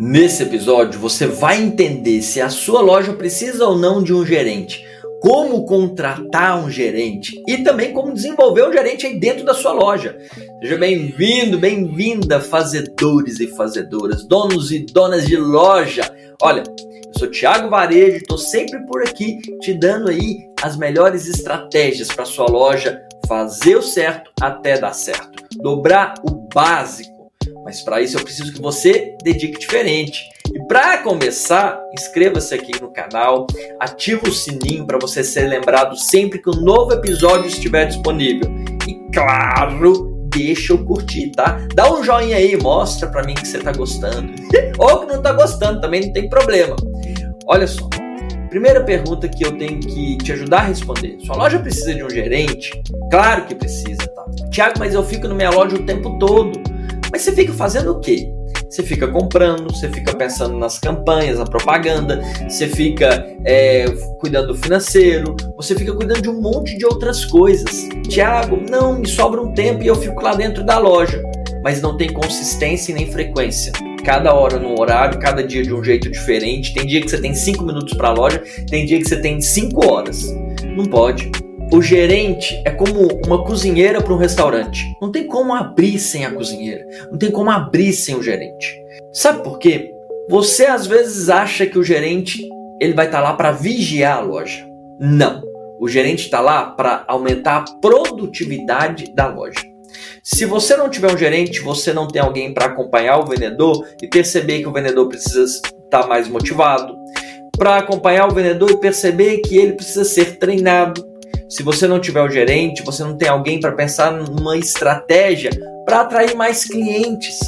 Nesse episódio você vai entender se a sua loja precisa ou não de um gerente, como contratar um gerente e também como desenvolver um gerente aí dentro da sua loja. Seja bem-vindo, bem-vinda, fazedores e fazedoras, donos e donas de loja. Olha, eu sou Thiago Varejo, estou sempre por aqui te dando aí as melhores estratégias para sua loja fazer o certo até dar certo. Dobrar o básico mas para isso eu preciso que você dedique diferente. E para começar, inscreva-se aqui no canal, ative o sininho para você ser lembrado sempre que um novo episódio estiver disponível. E claro, deixa eu curtir, tá? Dá um joinha aí, mostra para mim que você tá gostando. Ou que não tá gostando, também não tem problema. Olha só, primeira pergunta que eu tenho que te ajudar a responder. Sua loja precisa de um gerente? Claro que precisa, tá? Tiago, mas eu fico na minha loja o tempo todo. Mas você fica fazendo o quê? Você fica comprando, você fica pensando nas campanhas, na propaganda, você fica é, cuidando do financeiro, você fica cuidando de um monte de outras coisas. Tiago, não, me sobra um tempo e eu fico lá dentro da loja. Mas não tem consistência e nem frequência. Cada hora num horário, cada dia de um jeito diferente. Tem dia que você tem 5 minutos para a loja, tem dia que você tem 5 horas. Não pode. O gerente é como uma cozinheira para um restaurante. Não tem como abrir sem a cozinheira. Não tem como abrir sem o gerente. Sabe por quê? Você às vezes acha que o gerente ele vai estar tá lá para vigiar a loja. Não. O gerente está lá para aumentar a produtividade da loja. Se você não tiver um gerente, você não tem alguém para acompanhar o vendedor e perceber que o vendedor precisa estar mais motivado, para acompanhar o vendedor e perceber que ele precisa ser treinado, se você não tiver o gerente, você não tem alguém para pensar numa estratégia para atrair mais clientes.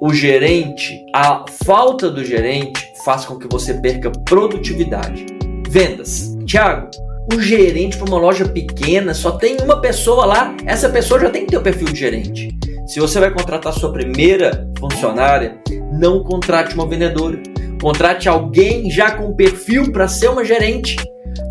O gerente, a falta do gerente faz com que você perca produtividade. Vendas. Tiago, o gerente para uma loja pequena só tem uma pessoa lá, essa pessoa já tem que ter o perfil de gerente. Se você vai contratar sua primeira funcionária, não contrate uma vendedora. Contrate alguém já com perfil para ser uma gerente.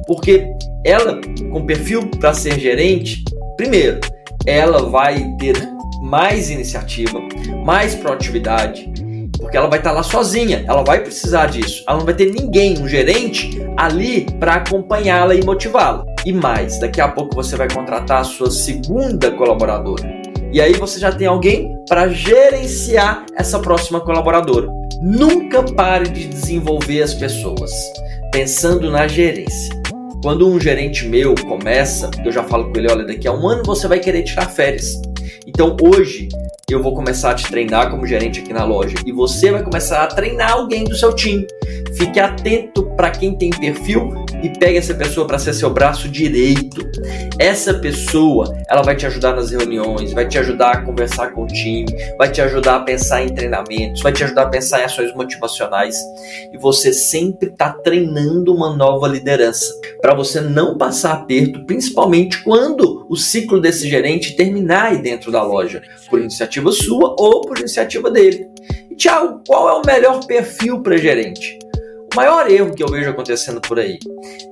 Porque ela, com perfil para ser gerente, primeiro, ela vai ter mais iniciativa, mais proatividade, porque ela vai estar tá lá sozinha, ela vai precisar disso. Ela não vai ter ninguém, um gerente, ali para acompanhá-la e motivá-la. E mais, daqui a pouco você vai contratar a sua segunda colaboradora. E aí você já tem alguém para gerenciar essa próxima colaboradora. Nunca pare de desenvolver as pessoas pensando na gerência. Quando um gerente meu começa, eu já falo com ele: olha, daqui a um ano você vai querer tirar férias. Então hoje eu vou começar a te treinar como gerente aqui na loja e você vai começar a treinar alguém do seu time. Fique atento para quem tem perfil e pegue essa pessoa para ser seu braço direito. Essa pessoa, ela vai te ajudar nas reuniões, vai te ajudar a conversar com o time, vai te ajudar a pensar em treinamentos, vai te ajudar a pensar em ações motivacionais. E você sempre está treinando uma nova liderança para você não passar aperto, principalmente quando o ciclo desse gerente terminar aí dentro da loja, por iniciativa sua ou por iniciativa dele. E Thiago, qual é o melhor perfil para gerente? O maior erro que eu vejo acontecendo por aí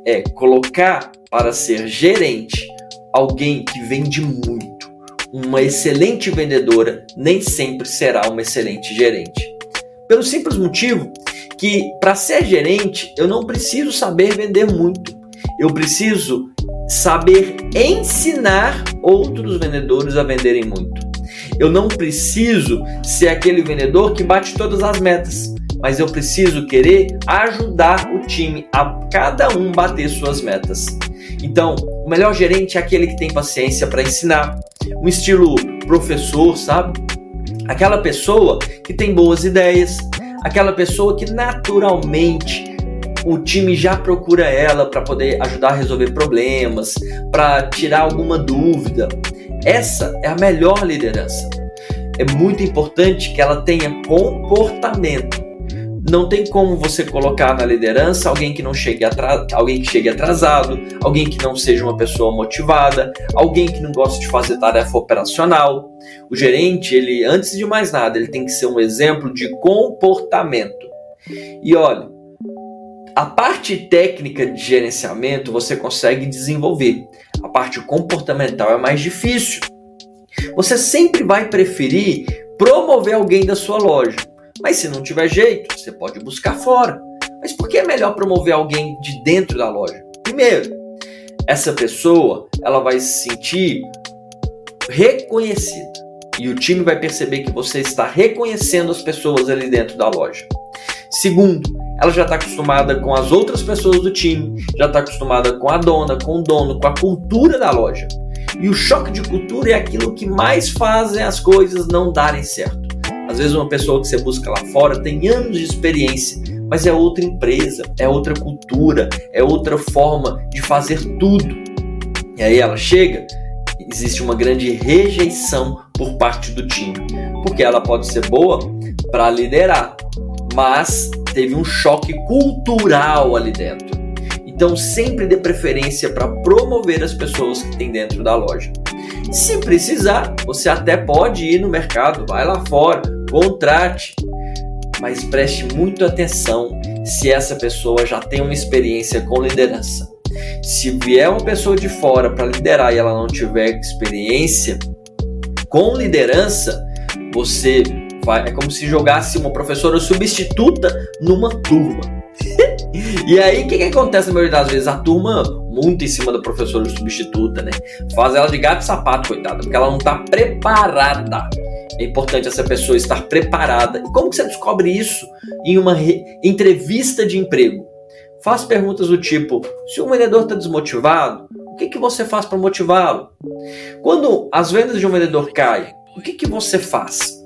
é colocar para ser gerente alguém que vende muito. Uma excelente vendedora nem sempre será uma excelente gerente. Pelo simples motivo que para ser gerente eu não preciso saber vender muito. Eu preciso saber ensinar outros vendedores a venderem muito. Eu não preciso ser aquele vendedor que bate todas as metas mas eu preciso querer ajudar o time a cada um bater suas metas. Então, o melhor gerente é aquele que tem paciência para ensinar, um estilo professor, sabe? Aquela pessoa que tem boas ideias, aquela pessoa que naturalmente o time já procura ela para poder ajudar a resolver problemas, para tirar alguma dúvida. Essa é a melhor liderança. É muito importante que ela tenha comportamento não tem como você colocar na liderança alguém que não chegue atrasado, alguém que chegue atrasado, alguém que não seja uma pessoa motivada, alguém que não gosta de fazer tarefa operacional. O gerente, ele antes de mais nada, ele tem que ser um exemplo de comportamento. E olha, a parte técnica de gerenciamento você consegue desenvolver. A parte comportamental é mais difícil. Você sempre vai preferir promover alguém da sua loja Mas se não tiver jeito, você pode buscar fora. Mas por que é melhor promover alguém de dentro da loja? Primeiro, essa pessoa ela vai se sentir reconhecida e o time vai perceber que você está reconhecendo as pessoas ali dentro da loja. Segundo, ela já está acostumada com as outras pessoas do time, já está acostumada com a dona, com o dono, com a cultura da loja. E o choque de cultura é aquilo que mais fazem as coisas não darem certo. Às vezes uma pessoa que você busca lá fora tem anos de experiência, mas é outra empresa, é outra cultura, é outra forma de fazer tudo. E aí ela chega, existe uma grande rejeição por parte do time, porque ela pode ser boa para liderar, mas teve um choque cultural ali dentro. Então sempre dê preferência para promover as pessoas que tem dentro da loja. Se precisar, você até pode ir no mercado, vai lá fora, contrate, mas preste muito atenção se essa pessoa já tem uma experiência com liderança. Se vier uma pessoa de fora para liderar e ela não tiver experiência com liderança, você vai, é como se jogasse uma professora substituta numa turma. e aí, o que, que acontece na maioria das vezes? A turma monta em cima da professora substituta, né? Faz ela de gato e sapato, coitada, porque ela não está preparada. É importante essa pessoa estar preparada. E como que você descobre isso em uma entrevista de emprego? Faz perguntas do tipo: se um vendedor está desmotivado, o que, que você faz para motivá-lo? Quando as vendas de um vendedor caem, o que, que você faz?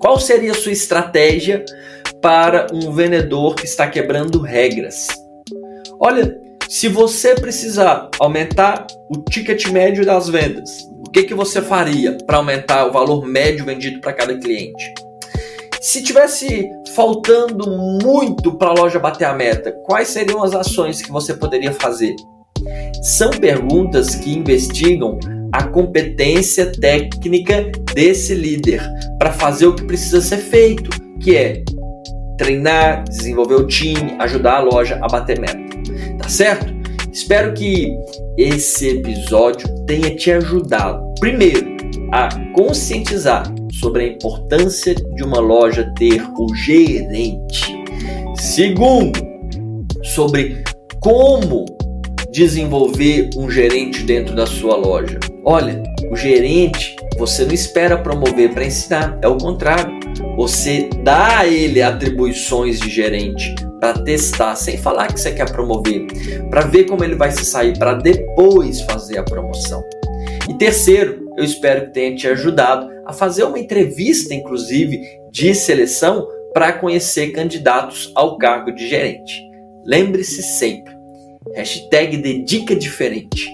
Qual seria a sua estratégia para um vendedor que está quebrando regras? Olha, se você precisar aumentar o ticket médio das vendas, o que, que você faria para aumentar o valor médio vendido para cada cliente? Se tivesse faltando muito para a loja bater a meta, quais seriam as ações que você poderia fazer? São perguntas que investigam a competência técnica desse líder para fazer o que precisa ser feito, que é treinar, desenvolver o time, ajudar a loja a bater meta. Tá certo? Espero que esse episódio tenha te ajudado, primeiro, a conscientizar sobre a importância de uma loja ter o gerente. Segundo, sobre como desenvolver um gerente dentro da sua loja. Olha, o gerente você não espera promover para ensinar, é o contrário. Você dá a ele atribuições de gerente para testar, sem falar que você quer promover, para ver como ele vai se sair, para depois fazer a promoção. E terceiro, eu espero que tenha te ajudado a fazer uma entrevista, inclusive, de seleção para conhecer candidatos ao cargo de gerente. Lembre-se sempre, hashtag dedica diferente.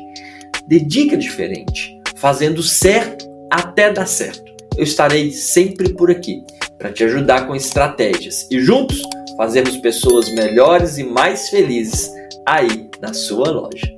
Dedica diferente, fazendo certo até dar certo. Eu estarei sempre por aqui para te ajudar com estratégias e juntos fazermos pessoas melhores e mais felizes aí na sua loja.